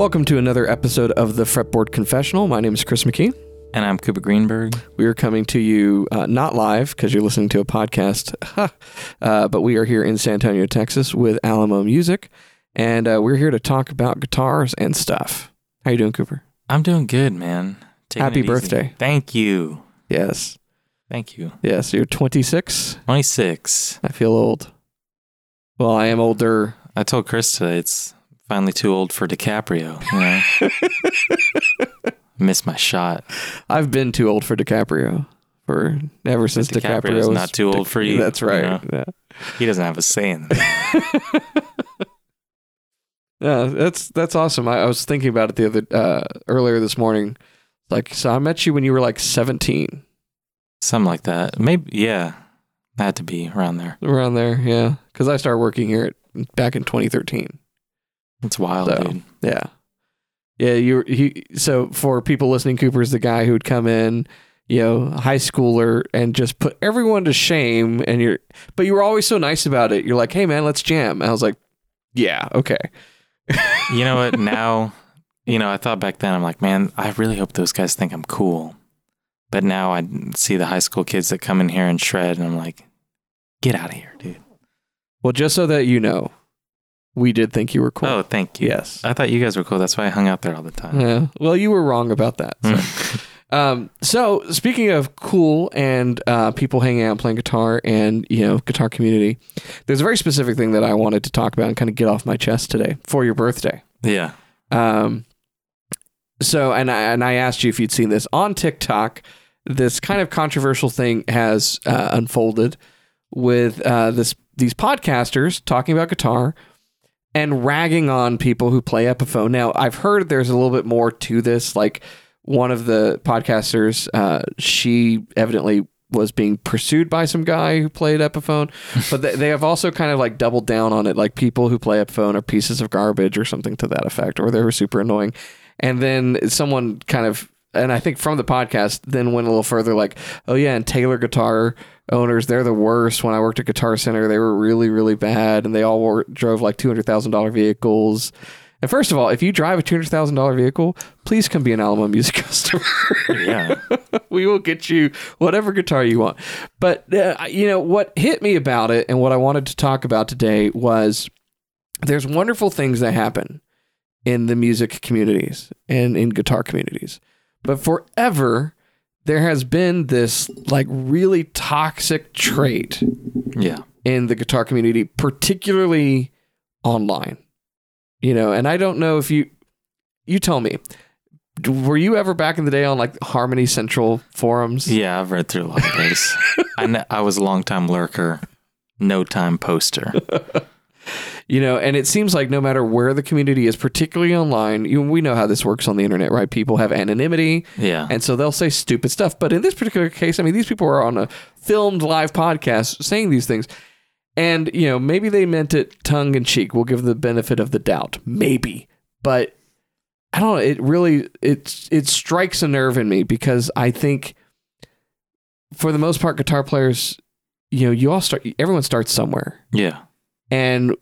Welcome to another episode of the Fretboard Confessional. My name is Chris McKee. And I'm Cooper Greenberg. We are coming to you uh, not live because you're listening to a podcast, uh, but we are here in San Antonio, Texas with Alamo Music, and uh, we're here to talk about guitars and stuff. How you doing, Cooper? I'm doing good, man. Taking Happy it easy. birthday. Thank you. Yes, Thank you. yes. You're 26. 26. I feel old. Well, I am older. I told Chris today it's finally too old for DiCaprio. You know? Missed my shot. I've been too old for DiCaprio for ever since DiCaprio DiCaprio's was not too old for you, That's you right. know? Yeah. He doesn't have a say in that. Yeah, that's that's awesome. I, I was thinking about it the other uh, earlier this morning. Like, so I met you when you were like 17, Something like that. Maybe, yeah. Had to be around there. around there. Yeah, because I started working here at, back in 2013. It's wild, So- dude. Yeah, yeah. You he. So for people listening, Cooper's the guy who would come in, you know, high schooler, and just put everyone to shame. And you're, but you were always so nice about it. You're like, hey man, let's jam. And I was like, yeah, okay. You know what? Now, you know, I thought back then, I'm like, man, I really hope those guys think I'm cool. But now I see the high school kids that come in here and shred, and I'm like, get out of here, dude. Well, just so that you know, we did think you were cool. Oh, thank you. yes. I thought you guys were cool. That's why I hung out there all the time. Yeah. Well, you were wrong about that. So. Um, so speaking of cool and uh, people hanging out playing guitar and you know guitar community, there's a very specific thing that I wanted to talk about and kind of get off my chest today for your birthday. yeah. Um, so and I and I asked you if you'd seen this on TikTok. This kind of controversial thing has uh, unfolded with uh, this these podcasters talking about guitar and ragging on people who play Epiphone. Now I've heard there's a little bit more to this. Like one of the podcasters, uh, she evidently was being pursued by some guy who played Epiphone, but they, they have also kind of like doubled down on it. Like people who play Epiphone are pieces of garbage or something to that effect, or they were super annoying. And then someone kind of, and I think from the podcast, then went a little further, like, oh yeah, and Taylor guitar owners, they're the worst. When I worked at Guitar Center, they were really, really bad, and they all wore, drove like two hundred thousand dollar vehicles. And first of all, if you drive a two hundred thousand dollar vehicle, please come be an Alamo Music customer. Yeah. we will get you whatever guitar you want. But uh, you know what hit me about it, and what I wanted to talk about today was there's wonderful things that happen in the music communities and in guitar communities, but forever there has been this like really toxic trait Yeah. in the guitar community, particularly online. You know, and I don't know if you you tell me, were you ever back in the day on like Harmony Central forums? Yeah. I've read through a lot of those. I, kn- I was a long time lurker, no time poster. You know, and it seems like no matter where the community is, particularly online, you, we know how this works on the internet, right? People have anonymity, Yeah. and so they'll say stupid stuff. But in this particular case, I mean, these people are on a filmed live podcast saying these things. And, you know, maybe they meant it tongue in cheek. We'll give the benefit of the doubt. Maybe. But I don't know. It really it it strikes a nerve in me because I think for the most part, guitar players, you know, you all start everyone starts somewhere. yeah. And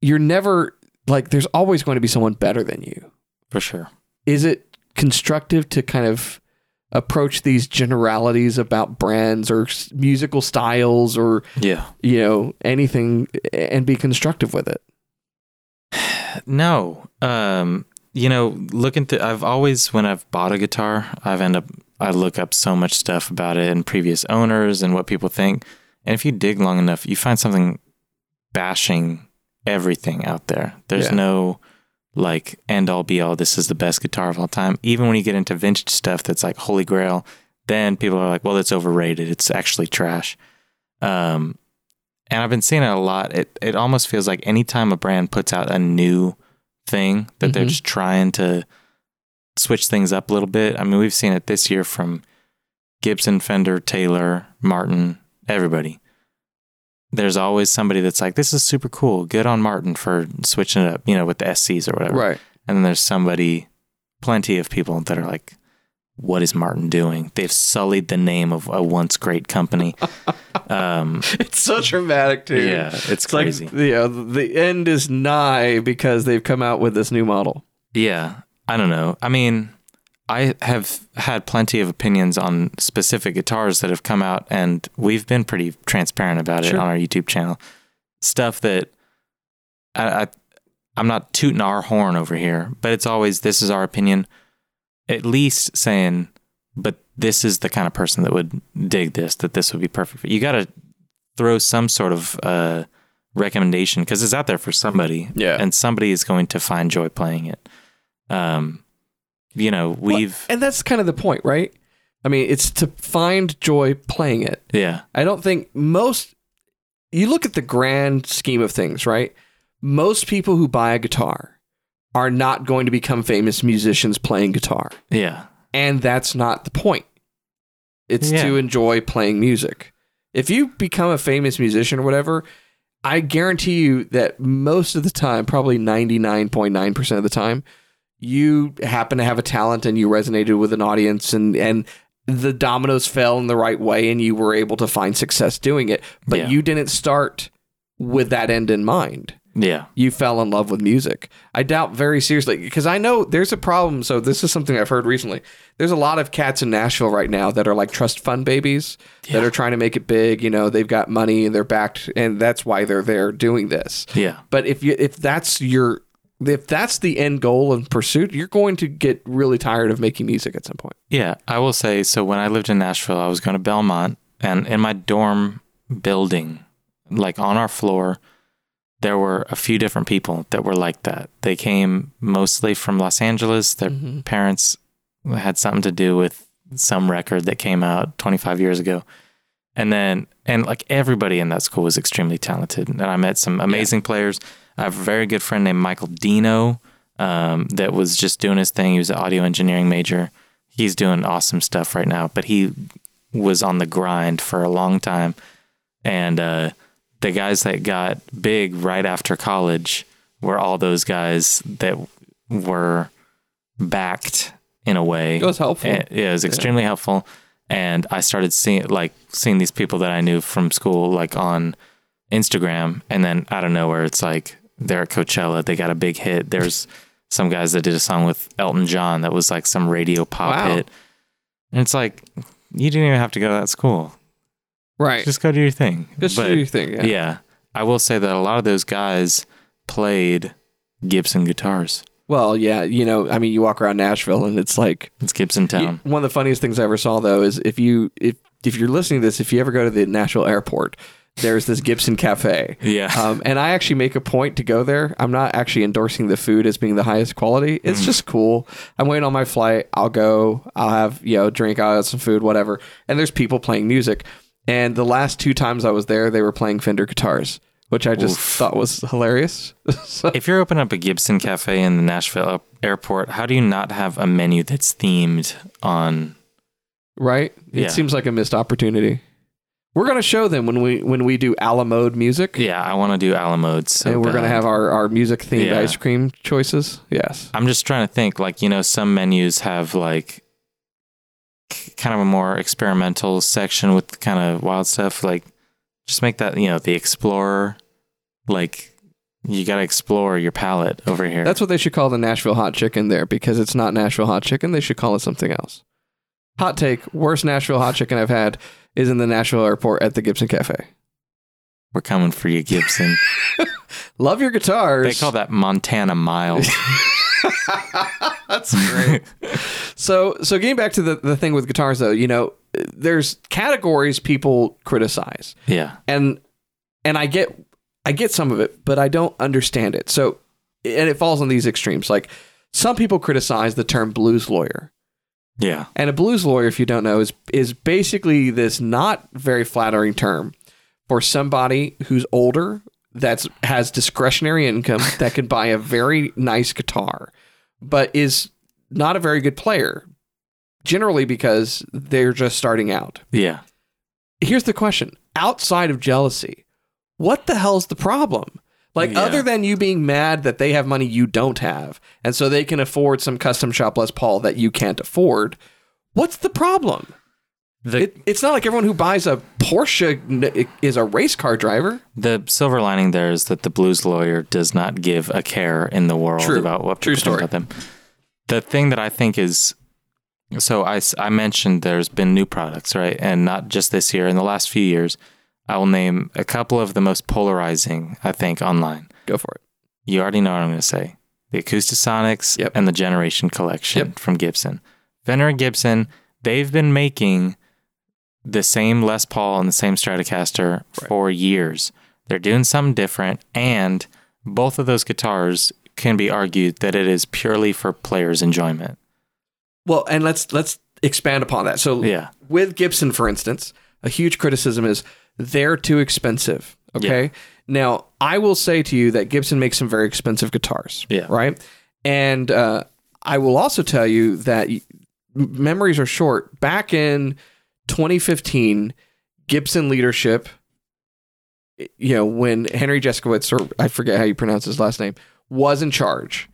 you're never like there's always going to be someone better than you For sure. is it constructive to kind of approach these generalities about brands or musical styles or Yeah. you know anything and be constructive with it No. Um, you know, looking through I've always when I've bought a guitar, I've end up I look up so much stuff about it and previous owners and what people think. And if you dig long enough, you find something bashing everything out there. There's Yeah. no like end all be all this is the best guitar of all time. Even when you get into vintage stuff that's like holy grail, then people are like, well, it's overrated. It's actually trash. Um, and I've been seeing it a lot. It it almost feels like anytime a brand puts out a new thing that they're Mhm. just trying to switch things up a little bit. I mean, we've seen it this year from Gibson, Fender, Taylor, Martin, everybody. There's always somebody that's like, "This is super cool. Good on Martin for switching it up," you know, with the SCs or whatever. right And then there's somebody, plenty of people that are like, what is Martin doing? They've sullied the name of a once great company. um, It's so dramatic, too. yeah, it's It's like, crazy. yeah, the end is nigh because they've come out with this new model. Yeah, I don't know. I mean, I have had plenty of opinions on specific guitars that have come out, and we've been pretty transparent about it on our YouTube channel. Stuff that I, I I'm not tooting our horn over here, but it's always this is our opinion. At least saying, but this is the kind of person that would dig this. That this would be perfect. for You got to throw some sort of uh, recommendation because it's out there for somebody Yeah. and somebody is going to find joy playing it. Um, you know, we've and that's kind of the point, right? I mean, it's to find joy playing it. yeah, I don't think most you look at the grand scheme of things, right? Most people who buy a guitar are not going to become famous musicians playing guitar. yeah, And that's not the point. It's Yeah. to enjoy playing music. If you become a famous musician or whatever, I guarantee you that most of the time, probably 99.9% of the time, you happen to have a talent and you resonated with an audience and and the dominoes fell in the right way and you were able to find success doing it, but Yeah. you didn't start with that end in mind yeah, you fell in love with music. I doubt very seriously because I know there's a problem. So this is something I've heard recently. There's a lot of cats in Nashville right now that are like trust fund babies that are trying to make it big. You know, they've got money and they're backed, and that's why they're there doing this. yeah, But if you if that's your if that's the end goal and pursuit, you're going to get really tired of making music at some point. yeah. I will say so. When I lived in Nashville, I was going to Belmont, and in my dorm building, like on our floor, there were a few different people that were like that. They came mostly from Los Angeles. Their Mhm. parents had something to do with some record that came out 25 years ago. And then, and like everybody in that school was extremely talented. And I met some amazing players. I have a very good friend named Michael Dino um, that was just doing his thing. He was an audio engineering major. He's doing awesome stuff right now, but he was on the grind for a long time. And uh, the guys that got big right after college were all those guys that were backed in a way. It was helpful. And- yeah, it was extremely helpful. And I started seeing like seeing these people that I knew from school like on Instagram, and then out of nowhere, it's like they're at Coachella. They got a big hit. There's some guys that did a song with Elton John that was like some radio pop Wow. hit, and it's like you didn't even have to go to that school. right. Just go do your thing. Just But- do your thing. Yeah. yeah, I will say that a lot of those guys played Gibson guitars. Well, yeah. You know, I mean, you walk around Nashville and it's like It's Gibson Town. One of the funniest things I ever saw though is if you if if you're listening to this, if you ever go to the Nashville airport, there's this Gibson Cafe. Yeah. Um, and I actually make a point to go there. I'm not actually endorsing the food as being the highest quality. It's just cool. I'm waiting on my flight. I'll go. I'll have you know drink. I'll have some food, whatever. And there's people playing music. And the last two times I was there, they were playing Fender guitars, which I just Oof. thought was hilarious. so, If you're opening up a Gibson cafe in the Nashville airport, how do you not have a menu that's themed on? right? Yeah. It seems like a missed opportunity. We're gonna show them when we when we do a la mode music, Yeah, I want to do Alamodes. So and we're gonna have our our music themed Yeah. ice cream choices. Yes. I'm just trying to think. Like you know, some menus have like kind of a more experimental section with kind of wild stuff. Like just make that you know the Explorer. Like you got to explore your palate over here. That's what they should call the Nashville hot chicken there because it's not Nashville hot chicken. They should call it something else. Hot take: worst Nashville hot chicken I've had is in the Nashville airport at the Gibson Cafe. we're coming for you, Gibson. Love your guitars. they call that Montana mild. That's great. so so getting back to the, the thing with guitars though, you know, there's categories people criticize. yeah, And and I get I get some of it, but I don't understand it. So and it falls on these extremes. Like some people criticize the term blues lawyer. yeah, And a blues lawyer, if you don't know, is is basically this not very flattering term for somebody who's older that's has discretionary income that can buy a very nice guitar, but is not a very good player. Generally because they're just starting out. yeah. Here's the question. Outside of jealousy, what the hell's the problem? Like Yeah. other than you being mad that they have money you don't have, and so they can afford some custom shop Les Paul that you can't afford, what's the problem? The It, it's not like everyone who buys a Porsche is a race car driver. the silver lining there is that the blues lawyer does not give a care in the world True. about what True story. about them. The thing that I think is so I, I mentioned there's been new products, right? And not just this year, in the last few years, I will name a couple of the most polarizing, I think, online. Go for it. You already know what I'm going to say. The Acoustasonics Yep. and the Generation Collection Yep. from Gibson. Fender and Gibson, they've been making the same Les Paul and the same Stratocaster Right. for years. They're doing something different, and both of those guitars can be argued that it is purely for players' enjoyment. Well, and let's let's expand upon that. So Yeah. with Gibson, for instance, a huge criticism is they're too expensive. Okay. Now, I will say to you that Gibson makes some very expensive guitars. Yeah. Right. And uh, I will also tell you that memories are short. Back in 2015, Gibson leadership, you know, when Henry Jeskowitz, or I forget how you pronounce his last name, was in charge,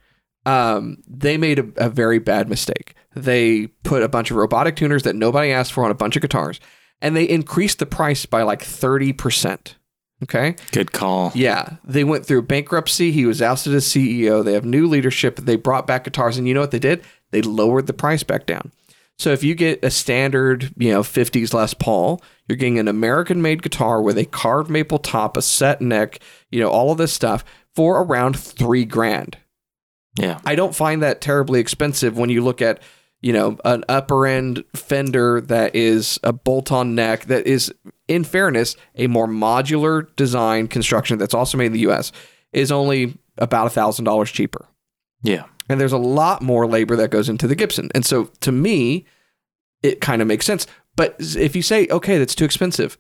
um, they made a, a very bad mistake. They put a bunch of robotic tuners that nobody asked for on a bunch of guitars, and they increased the price by like 30%. Okay. Good call. Yeah, they went through bankruptcy. He was ousted as CEO. They have new leadership. They brought back guitars, and you know what they did? They lowered the price back down. So if you get a standard, you know, 50s Les Paul, you're getting an American-made guitar with a carved maple top, a set neck, you know, all of this stuff for around three grand. Yeah. I don't find that terribly expensive when you look at, you know, an upper end Fender that is a bolt on neck that is, in fairness, a more modular design construction that's also made in the US is only about a thousand dollars cheaper. Yeah. And there's a lot more labor that goes into the Gibson. And so to me, it kind of makes sense. But if you say, okay, that's too expensive,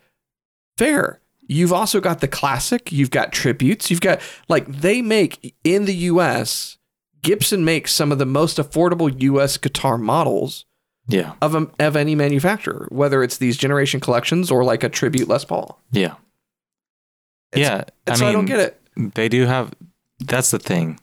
fair. You've also got the classic, you've got tributes, you've got like they make in the US, Gibson makes some of the most affordable US guitar models Yeah. of, a, of any manufacturer, whether it's these generation collections or like a tribute Les Paul. Yeah. It's- yeah. I so mean, I don't get it. they do have that's the thing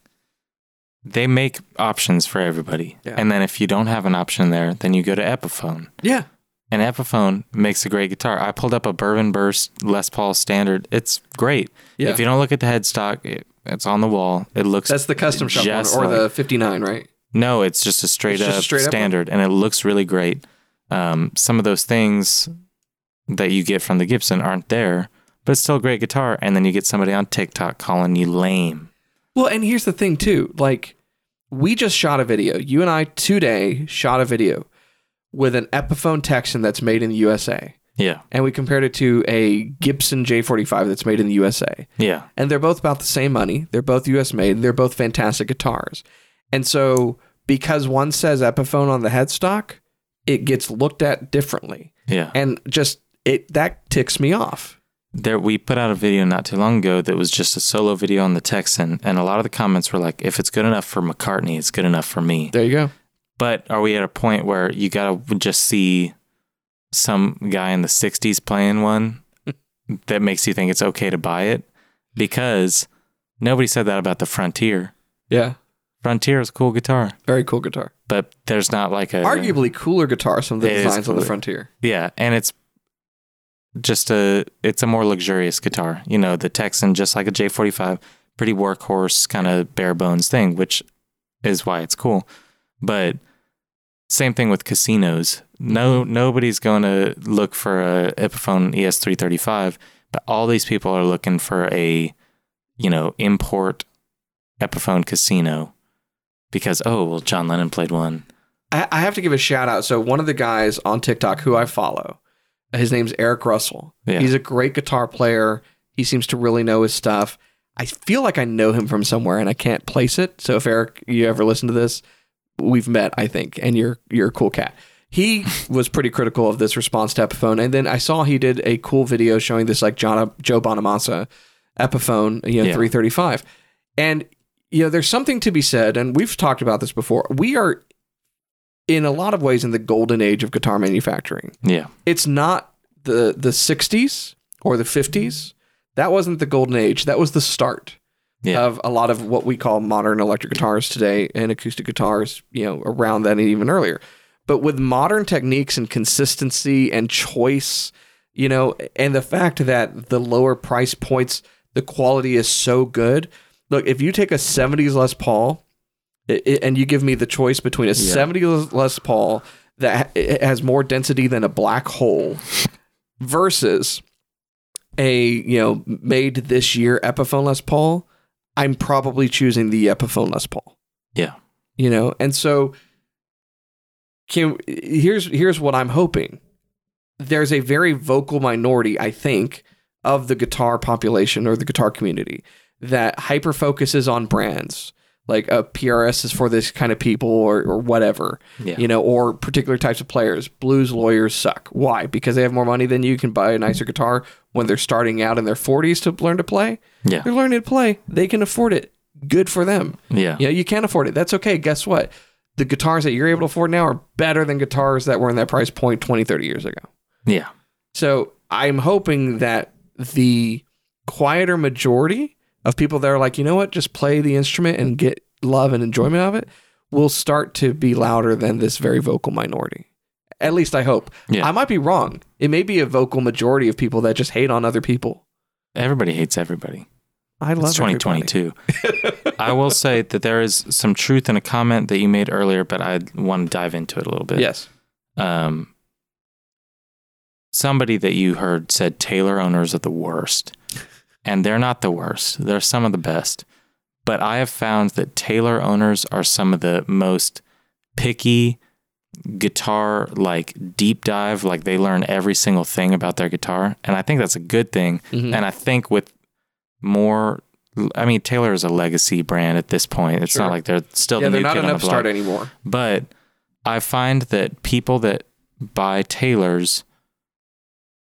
they make options for everybody Yeah. and then if you don't have an option there then you go to epiphone Yeah. and epiphone makes a great guitar i pulled up a bourbon burst les paul standard it's great Yeah. if you don't look at the headstock it, it's on the wall it looks That's the custom shop one, or like- the 59, right? no it's just a straight just up a straight up standard and it looks really great um, some of those things that you get from the gibson aren't there but it's still a great guitar and then you get somebody on tiktok calling you lame Well, and here's the thing too. Like we just shot a video. You and I today shot a video with an Epiphone Texan that's made in the USA. Yeah And we compared it to a Gibson J45 that's made in the USA. yeah And they're both about the same money. They're both US made. They're both fantastic guitars. And so because one says Epiphone on the headstock, it gets looked at differently. yeah And just it that ticks me off. there we put out a video not too long ago that was just a solo video on the Texan, and a lot of the comments were like, "If it's good enough for McCartney, it's good enough for me." There you go. But are we at a point where you gotta just see some guy in the '60s playing one that makes you think it's okay to buy it? Because nobody said that about the Frontier. Yeah. Frontier is a cool guitar, Very cool guitar. but there's not like a Arguably cooler guitar, some of the designs on the. Frontier. Yeah, and it's just a it's a more luxurious guitar. You know, the Texan just like a J45, pretty workhorse kind of bare bones thing, which is why it's cool. But same thing with casinos. No mm-hmm. nobody's going to look for a Epiphone E ES335, but all these people are looking for a you know, import Epiphone casino because oh, well John Lennon played one. I, I have to give a shout out. So one of the guys on TikTok who I follow, his name's Eric Russell. Yeah. He's a great guitar player. He seems to really know his stuff. I feel like I know him from somewhere and I can't place it. So if Eric, you ever listen to this, we've met, I think, and you're you're a cool cat. He was pretty critical of this response to Epiphone, and then I saw he did a cool video showing this like John, Joe Bonamassa Epiphone, you know, Yeah. 335, and you know, there's something to be said, and we've talked about this before. We are in a lot of ways in the golden age of guitar manufacturing Yeah. it's not the the 60s or the 50s that wasn't the golden age that was the start Yeah. of a lot of what we call modern electric guitars today and acoustic guitars you know around that and even earlier But with modern techniques and consistency and choice, you know, and the fact that the lower price points, the quality is so good. Look, if you take a 70s Les Paul i- i- and you give me the choice between a Yeah. 70s Les Paul that has more density than a black hole versus a, you know, made this year Epiphone Les Paul, I'm probably choosing the Epiphone Les Paul. Yeah. you know? And so can here's here's what i'm hoping. There's a very vocal minority i think of the guitar population or the guitar community that hyper focuses on brands. Like uh, a prs is for this kind of people or, or whatever Yeah. you know or particular types of players. Blues lawyers suck. Why? Because they have more money than you can buy a nicer guitar when they're starting out in their 40s to learn to play Yeah. they're learning to play they can afford it good for them Yeah. you know, you can't afford it. That's okay. Guess what? The guitars that you're able to afford now are better than guitars that were in that price point 20, 30 years ago. Yeah. So I'm hoping that the quieter majority of people that are like, you know what, just play the instrument and get love and enjoyment of it will start to be louder than this very vocal minority. At least I hope. Yeah. I might be wrong. It may be a vocal majority of people that just hate on other people. Everybody hates everybody. I love It's 2022. I will say that there is some truth in a comment that you made earlier, but I want to dive into it a little bit. Yes. Um, somebody that you heard said Taylor owners are the worst, and they're not the worst. They're some of the best. But I have found that Taylor owners are some of the most picky guitar like deep dive like they learn every single thing about their guitar and i think that's a good thing Mhm. and I think with more, I mean, Taylor is a legacy brand at this point. It's Sure. not like they're still yeah, the they're new not an upstart anymore. But I find that people that buy Taylors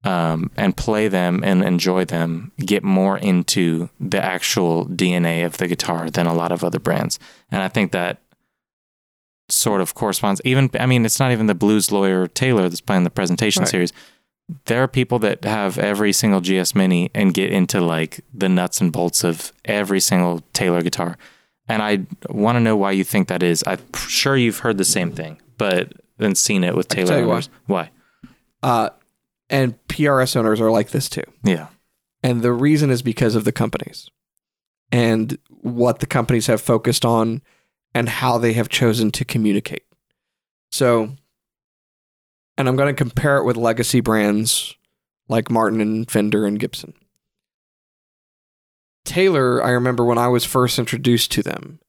um, and play them and enjoy them get more into the actual DNA of the guitar than a lot of other brands. And I think that sort of corresponds. Even, I mean, it's not even the blues lawyer Taylor that's playing the presentation Right. series. There are people that have every single GS Mini and get into like the nuts and bolts of every single Taylor guitar. And I want to know why you think that is. I'm sure you've heard the same thing, but then seen it with Taylor tell you why. Why? Uh, and PRS owners are like this too. Yeah. And the reason is because of the companies and what the companies have focused on and how they have chosen to communicate. So, and I'm going to compare it with legacy brands like Martin and Fender and Gibson. Taylor, I remember when I was first introduced to them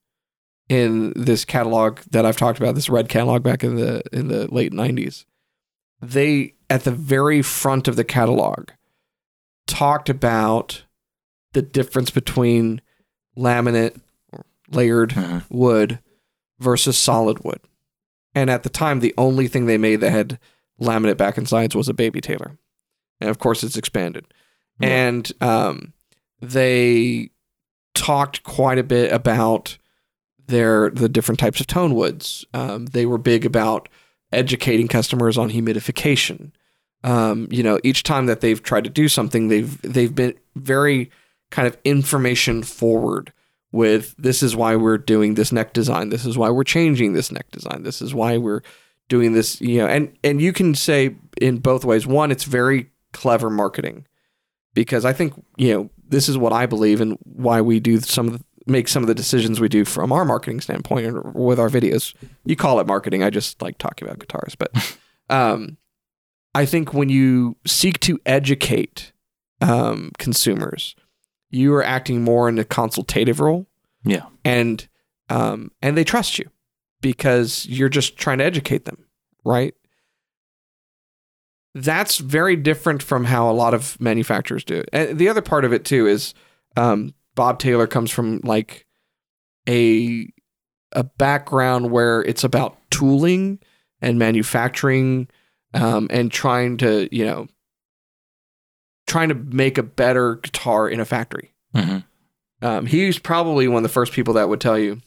in this catalog that I've talked about, this red catalog back in the in the late 90s. They at the very front of the catalog talked about the difference between laminate layered Mhm. wood versus solid wood. And at the time, the only thing they made that had laminate back and sides was a baby Taylor. And of course, it's expanded. Yeah. And um, they talked quite a bit about their the different types of tone woods. Um, they were big about educating customers on humidification. Um, you know, each time that they've tried to do something, they've they've been very kind of information forward with this is why we're doing this neck design. This is why we're changing this neck design. This is why we're doing this, you know, and and you can say in both ways. One, it's very clever marketing because I think, you know, this is what I believe and why we do some of the make some of the decisions we do from our marketing standpoint or with our videos. You call it marketing. I just like talking about guitars, but um I think when you seek to educate um, consumers, you are acting more in a consultative role, Yeah. and um, and they trust you because you're just trying to educate them, right? That's very different from how a lot of manufacturers do it. And the other part of it too is um, Bob Taylor comes from like a a background where it's about tooling and manufacturing um, and trying to you know trying to make a better guitar in a factory. hmm Um, he's probably one of the first people that would tell you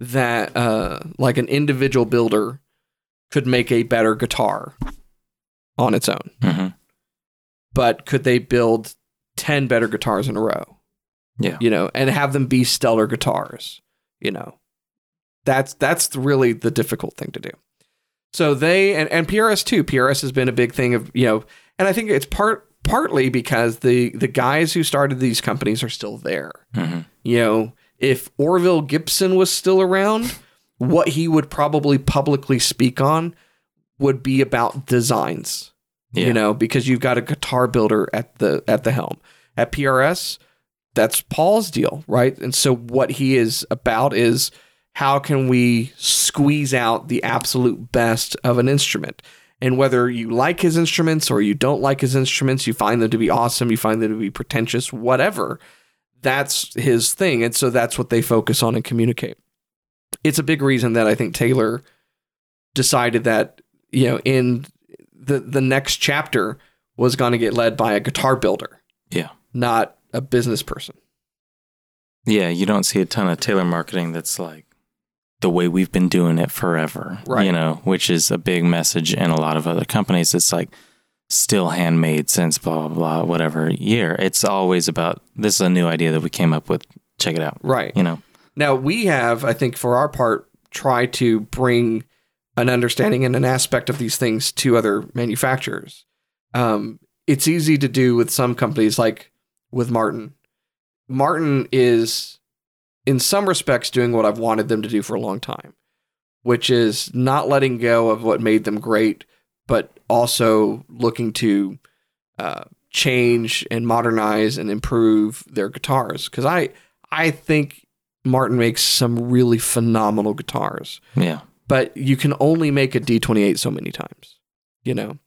that uh, like an individual builder could make a better guitar on its own, hmm but could they build ten better guitars in a row? Yeah. you know, and have them be stellar guitars. You know, that's that's really the difficult thing to do. So they and, and PRS too. PRS has been a big thing of you know, and I think it's part partly because the the guys who started these companies are still there. hmm You know, if Orville Gibson was still around, what he would probably publicly speak on would be about designs. Yeah. You know, because you've got a guitar builder at the at the helm. At PRS, that's Paul's deal, right? And so what he is about is how can we squeeze out the absolute best of an instrument? And whether you like his instruments or you don't like his instruments, you find them to be awesome, you find them to be pretentious, whatever, that's his thing. And so that's what they focus on and communicate. It's a big reason that I think Taylor decided that, you know, in the the next chapter was going to get led by a guitar builder, Yeah. not a business person. Yeah, you don't see a ton of Taylor marketing that's like the way we've been doing it forever. Right. You know, which is a big message in a lot of other companies. It's like still handmade since blah blah blah, whatever year. It's always about this is a new idea that we came up with. Check it out. Right. You know. Now we have, I think, for our part, tried to bring an understanding and an aspect of these things to other manufacturers. Um, it's easy to do with some companies, like with Martin. Martin is, in some respects, doing what I've wanted them to do for a long time, which is not letting go of what made them great, but also looking to uh, change and modernize and improve their guitars. Because I, I think Martin makes some really phenomenal guitars, Yeah. but you can only make a D28 so many times, you know?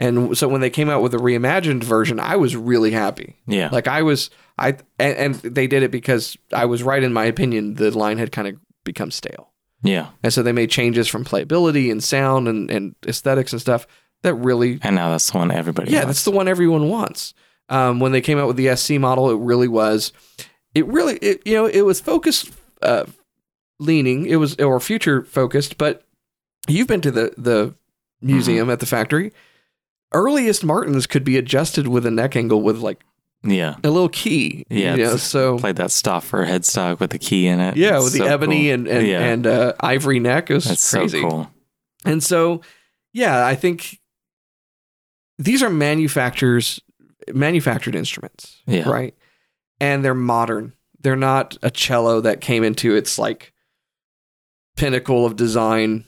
And so when they came out with a reimagined version, I was really happy. Yeah. Like I was, I, and, and they did it because I was right in my opinion. The line had kind of become stale. yeah. And so they made changes from playability and sound and, and aesthetics and stuff that really And now that's the one everybody yeah, wants. that's the one everyone wants. Um, when they came out with the SC model, it really was, it really, it, you know, it was focused, uh, leaning. It was or future focused. But you've been to the the museum at the factory. Earliest Martins could be adjusted with a neck angle with like yeah. a little key. Yeah, you know, so Played that Stauffer headstock with the key in it. yeah, It's with the ebony cool. and and, yeah. and uh, ivory neck, that's crazy. so cool. And so, yeah, I think these are manufacturers manufactured instruments, Yeah. right? And they're modern. They're not a cello that came into its like pinnacle of design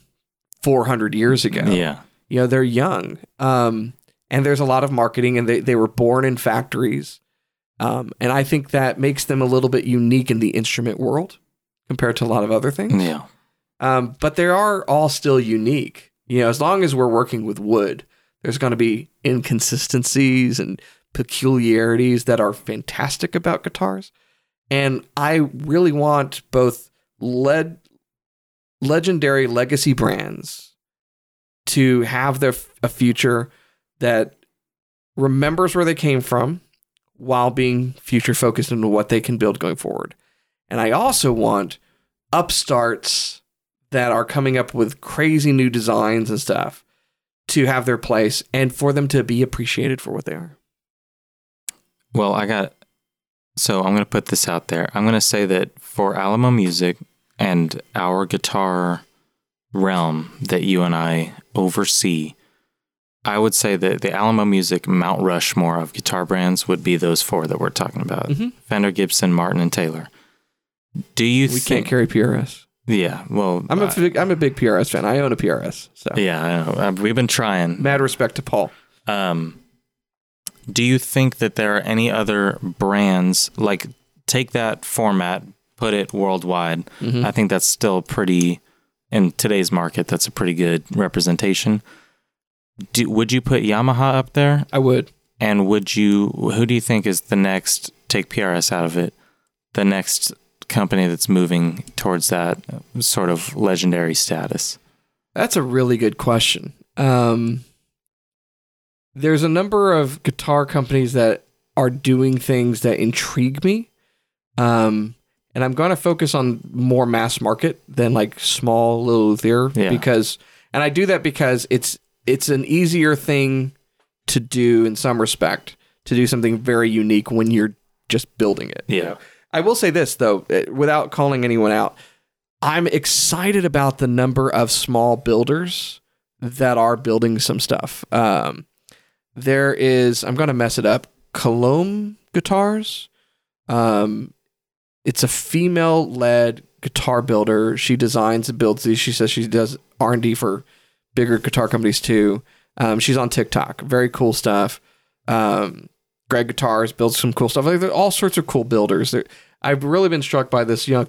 400 years ago. Yeah. You know, they're young. Um, and there's a lot of marketing and they, they were born in factories. Um, and I think that makes them a little bit unique in the instrument world compared to a lot of other things. Yeah. Um, but they are all still unique. You know, as long as we're working with wood, there's going to be inconsistencies and peculiarities that are fantastic about guitars. And I really want both led legendary legacy brands to have their a future that remembers where they came from while being future focused into what they can build going forward. And I also want upstarts that are coming up with crazy new designs and stuff to have their place and for them to be appreciated for what they are. Well, I got. So I'm going to put this out there. I'm going to say that for Alamo Music and our guitar realm that you and I oversee, I would say that the Alamo Music Mount Rushmore of guitar brands would be those four that we're talking about Mhm. Fender, Gibson, Martin, and Taylor. Do you We think. can't carry PRS. yeah, well. I'm a uh, big, I'm a big PRS fan. I own a PRS. So yeah, I know. Uh, We've been trying. mad respect to Paul. Um, do you think that there are any other brands like take that format, put it worldwide? Mhm. I think that's still pretty in today's market. That's a pretty good representation. Do, would you put Yamaha up there? I would. And would you? Who do you think is the next? Take PRS out of it. The next company that's moving towards that sort of legendary status. That's a really good question. Um, there's a number of guitar companies that are doing things that intrigue me. Um, and I'm going to focus on more mass market than like small little luthier Yeah. because, and I do that because it's it's an easier thing to do in some respect to do something very unique when you're just building it. Yeah. I will say this though, eh, without calling anyone out, I'm excited about the number of small builders that are building some stuff. Um, there is I'm gonna mess it up. Colombe Guitars. Um, it's a female led guitar builder. She designs and builds these. She says she does R and D for bigger guitar companies too. Um, she's on TikTok. Very cool stuff. Um, Greg Guitars builds some cool stuff. Like there all sorts of cool builders. I've really been struck by this young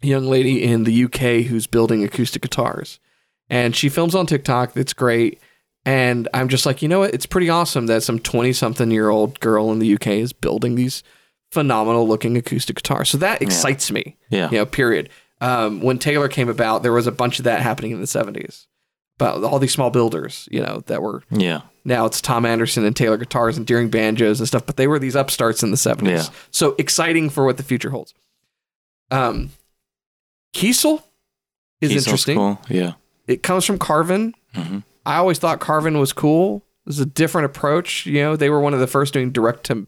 young lady in the UK who's building acoustic guitars, and she films on TikTok. It's great. And I'm just like, you know what? It's pretty awesome that some 20 something year old girl in the UK is building these phenomenal looking acoustic guitar. So that excites me. Yeah. You know, period. Um, when Taylor came about, there was a bunch of that happening in the 70s. About all these small builders, you know, that were Yeah. now it's Tom Anderson and Taylor guitars and Deering banjos and stuff, but they were these upstarts in the 70s. Yeah. So exciting for what the future holds. Um, Kiesel is Kiesel's interesting. Cool. Yeah. It comes from Carvin. hmm I always thought Carvin was cool. It was a different approach. You know, they were one of the first doing direct to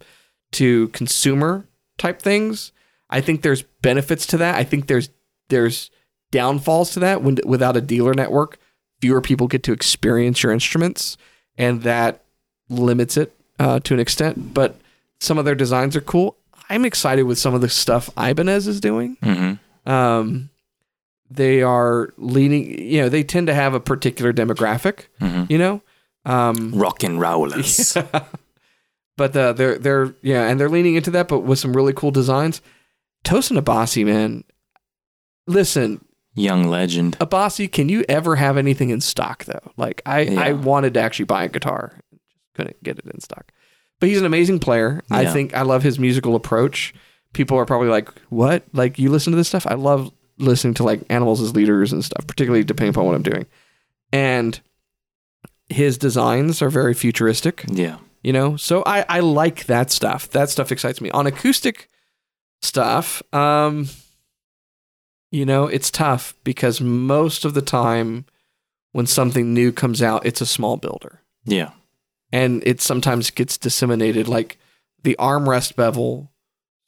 to consumer type things. I think there's benefits to that. I think there's there's downfalls to that when without a dealer network, fewer people get to experience your instruments, and that limits it uh, to an extent. But some of their designs are cool. I'm excited with some of the stuff Ibanez is doing hmm um, they are leaning you know they tend to have a particular demographic hmm you know um, Rock and rollers. but uh, they're they're yeah and they're leaning into that but with some really cool designs. Tosin abasi man. Listen. Young legend. abasi can you ever have anything in stock though? Like i i wanted to actually buy a guitar. Just couldn't get it in stock. But he's an amazing player. I think i love his musical approach. People are probably like what? Like you listen to this stuff? I love listening to like animals as leaders and stuff particularly depending upon what i'm doing. And his designs are very futuristic. Yeah. You know? So i i like that stuff. That stuff excites me. On acoustic stuff um you know it's tough because most of the time when something new comes out it's a small builder. Yeah. and it sometimes gets disseminated. Like the armrest bevel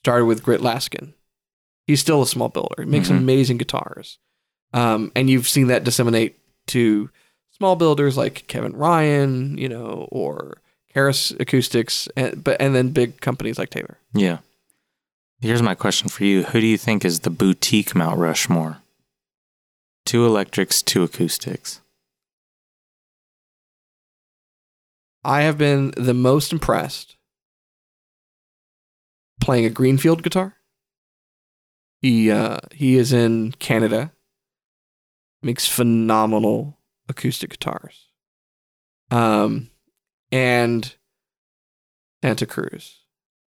started with grit laskin. He's still a small builder. He makes Mhm. amazing guitars. Um, and you've seen that disseminate to small builders like kevin ryan you know or harris acoustics and, but and then big companies like taylor Yeah. Here's my question for you. Who do you think is the boutique Mount Rushmore? Two electrics, two acoustics. i have been the most impressed playing a greenfield guitar he uh, he is in canada makes phenomenal acoustic guitars. Um, and Santa Cruz.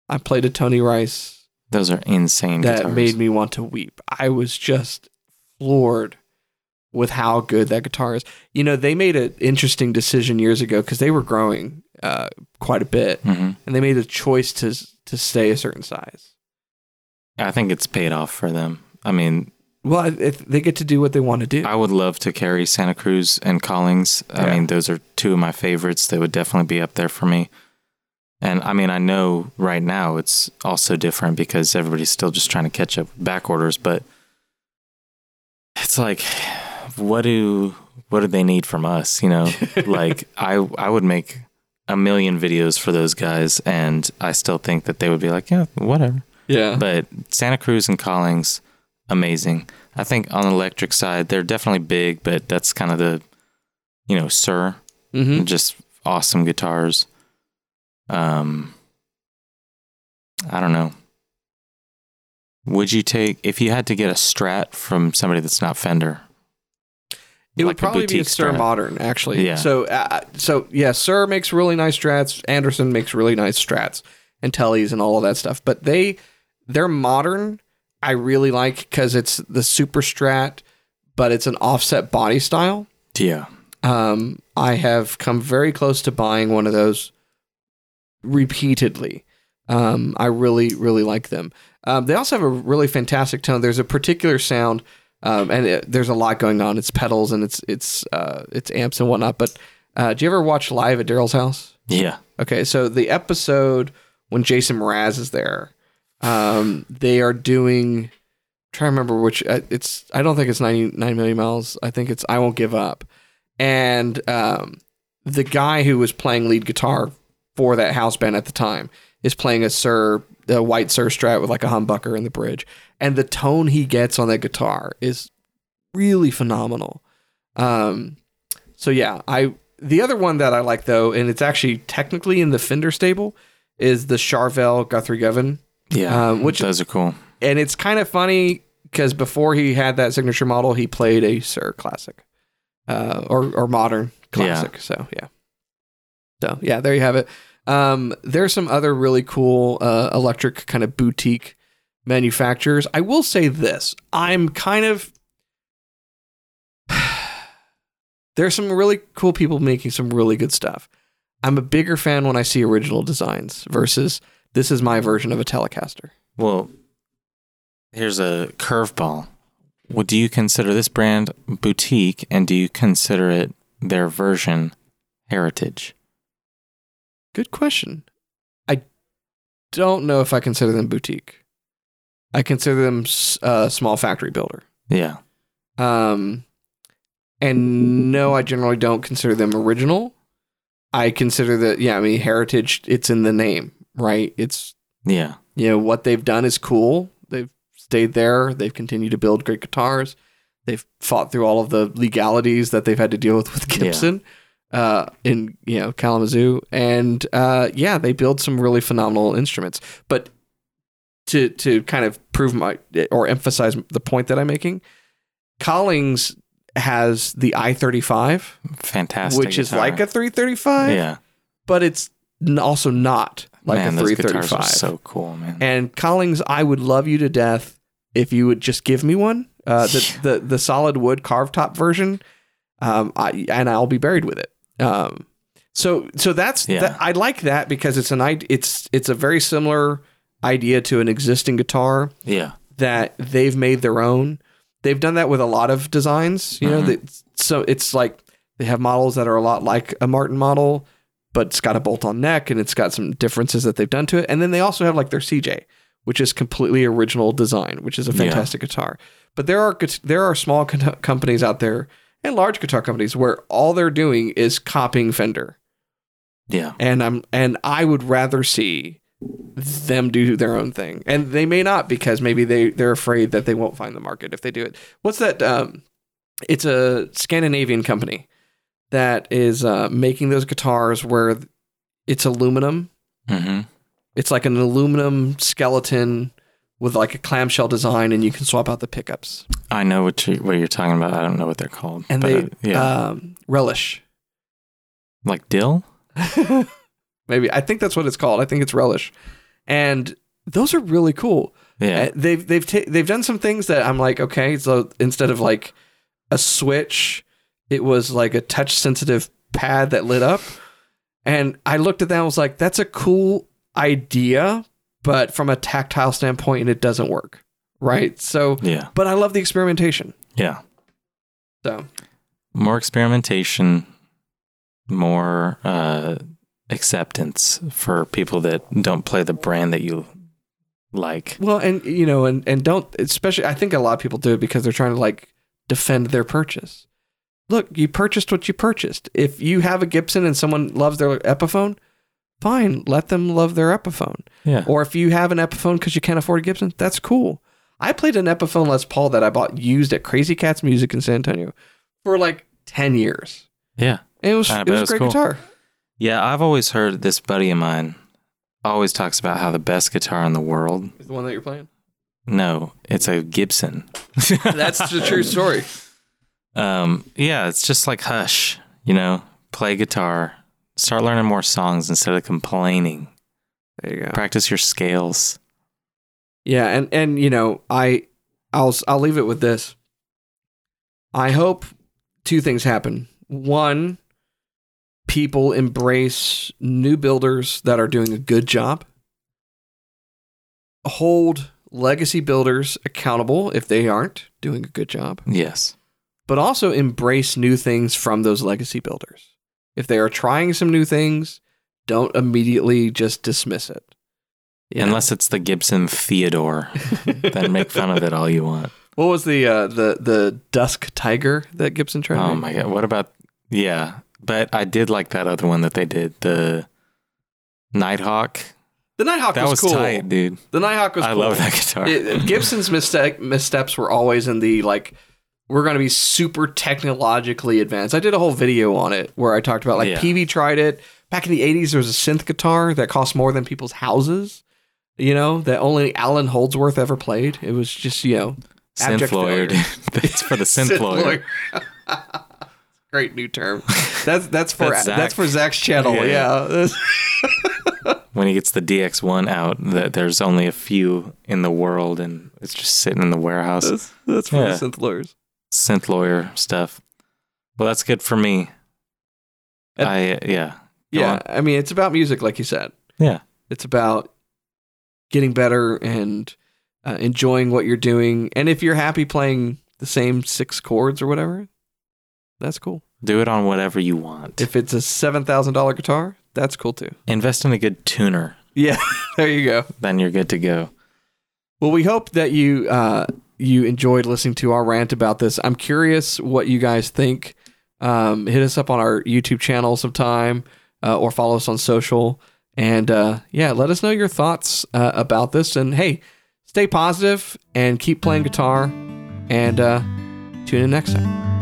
I played a Tony Rice Those are insane that guitars. made me want to weep. I was just floored with how good that guitar is. You know, they made an interesting decision years ago because they were growing uh, quite a bit, hmm and they made a choice to to stay a certain size. I think it's paid off for them. I mean, Well, if they get to do what they want to do. I would love to carry Santa Cruz and Collings. I Yeah. mean, those are two of my favorites. They would definitely be up there for me. And I mean, I know right now it's also different because everybody's still just trying to catch up with back orders, but it's like, what do what do they need from us? You know, like I I would make a million videos for those guys, and I still think that they would be like, yeah, whatever. yeah, But Santa Cruz and Collings, amazing. I think on the electric side, they're definitely big, but that's kind of the, you know, Suhr, hmm just awesome guitars. Um, I don't know. Would you take if you had to get a Strat from somebody that's not Fender? It would like a probably be a Suhr Strat. Modern, actually. Yeah. So, uh, so yeah, Suhr makes really nice strats. Anderson makes really nice strats and tellies and all of that stuff. But they, they're modern. I really like because it's the Super Strat, but it's an offset body style. Yeah, Um, I have come very close to buying one of those repeatedly. Um, I really, really like them. Um, they also have a really fantastic tone. There's a particular sound, um, and it, there's a lot going on. It's pedals and it's it's uh, it's amps and whatnot. But uh, do you ever watch live at Daryl's house? yeah, Okay, so the episode when Jason Mraz is there, um, they are doing. I'm trying to remember which uh, it's. I don't think it's 99 million miles. I think it's I won't give up. and um, the guy who was playing lead guitar for that house band at the time is playing a Suhr, a white Suhr Strat with like a humbucker in the bridge, and the tone he gets on that guitar is really phenomenal. Um, so yeah, I the other one that I like though, and it's actually technically in the Fender stable, is the Charvel Guthrie Govan, Yeah, Um, which- those are cool. and it's kind of funny because before he had that signature model, he played a Suhr Classic, uh, or or modern classic. So yeah, so yeah, there you have it. Um, there's some other really cool uh, electric kind of boutique manufacturers. I will say this: I'm kind of there's some really cool people making some really good stuff. I'm a bigger fan when I see original designs versus this is my version of a Telecaster. Well, here's a curveball. Well, do you consider this brand boutique, and do you consider it their version heritage? Good question. I don't know if I consider them boutique. I consider them s- uh, small factory builder. Yeah, Um, and no, I generally don't consider them original. I consider that, yeah, I mean, heritage, it's in the name, right? It's, yeah, you know, what they've done is cool. They've stayed there. They've continued to build great guitars. They've fought through all of the legalities that they've had to deal with with Yeah. Gibson uh, in, you know, Kalamazoo. And uh, yeah, they build some really phenomenal instruments. But to, to kind of prove my or emphasize the point that I'm making, Collings has the i35, fantastic. which is like a 335, yeah. but it's also not like man, a those guitars 335. are so cool, man. And Collings, I would love you to death if you would just give me one. Uh, the, the the solid wood carved top version, um, I, and I'll be buried with it. Um, so so that's Yeah. that, I like that because it's an it's it's a very similar idea to an existing guitar yeah, that they've made their own. They've done that with a lot of designs, you know. Mhm. That, so it's like they have models that are a lot like a Martin model, but it's got a bolt-on neck and it's got some differences that they've done to it. And then they also have like their CJ, which is completely original design, which is a Yeah. fantastic guitar. But there are there are small co- companies out there and large guitar companies where all they're doing is copying Fender, yeah, and I'm and I would rather see them do their own thing. And they may not because maybe they they're afraid that they won't find the market if they do it. What's that um it's a Scandinavian company that is uh, making those guitars where it's aluminum. hmm It's like an aluminum skeleton with like a clamshell design and you can swap out the pickups. I know what you what you're talking about. I don't know what they're called. And but, they uh, yeah, um relish. like dill. Maybe I think that's what it's called. I think it's relish. And those are really cool. Yeah, Uh, they've they've ta- they've done some things that I'm like, okay, so instead of like a switch, it was like a touch sensitive pad that lit up. And I looked at that and was like, that's a cool idea, but from a tactile standpoint, it doesn't work. Right. So, yeah, but I love the experimentation. yeah. So, More experimentation, more uh, acceptance for people that don't play the brand that you like. well, and you know, and, and don't, especially, I think a lot of people do it because they're trying to like defend their purchase. Look, you purchased what you purchased. If you have a Gibson and someone loves their Epiphone, fine, let them love their Epiphone. Yeah, Or if you have an Epiphone because you can't afford a Gibson, that's cool. I played an Epiphone Les Paul that I bought used at Crazy Cats Music in San Antonio for like 10 years. yeah. And it was, I it was a great cool. guitar. Yeah, I've always heard this buddy of mine always talks about how the best guitar in the world. Is the one that you're playing? No, it's a Gibson. That's the true story. Um, yeah, it's just like hush, you know, play guitar, start learning more songs instead of complaining. There you go. Practice your scales. Yeah, and and you know, I I'll I'll leave it with this. I hope two things happen. One, people embrace new builders that are doing a good job. Hold legacy builders accountable if they aren't doing a good job, Yes. But also embrace new things from those legacy builders. If they are trying some new things, don't immediately just dismiss it. You know? Unless it's the Gibson Theodore, then make fun of it all you want. What was the uh, the the Dusk Tiger that Gibson tried? Oh my god! What about Yeah, but I did like that other one that they did, the Nighthawk. The Nighthawk That was, was, cool. tight, dude. The Nighthawk was I cool. love that guitar. It- Gibson's mistake, missteps were always in the like we're going to be super technologically advanced. I did a whole video on it where I talked about like Yeah. PV tried it back in the 80s there was a synth guitar that cost more than people's houses, you know, that only Allan Holdsworth ever played. It was just, you know, synth lawyer, for the synth, lawyer. Great new term. That's that's for That's that's, for Zach's channel. Yeah, Yeah. When he gets the DX1 out, that there's only a few in the world, and it's just sitting in the warehouse. that's, that's for Yeah. the synth lawyers. Synth lawyer stuff. Well, that's good for me. And- I yeah Go Yeah, on. I mean, it's about music, like you said. Yeah. it's about getting better and uh, enjoying what you're doing. And if you're happy playing the same six chords or whatever, that's cool. do it on whatever you want. If it's a seven thousand dollar guitar, that's cool too. Invest in a good tuner, Yeah, there you go. then you're good to go. Well, we hope that you uh, you enjoyed listening to our rant about this. I'm curious what you guys think. Um, hit us up on our YouTube channel sometime, uh, or follow us on social. And uh, yeah, let us know your thoughts uh, about this. And hey, stay positive and keep playing guitar. And uh, tune in next time.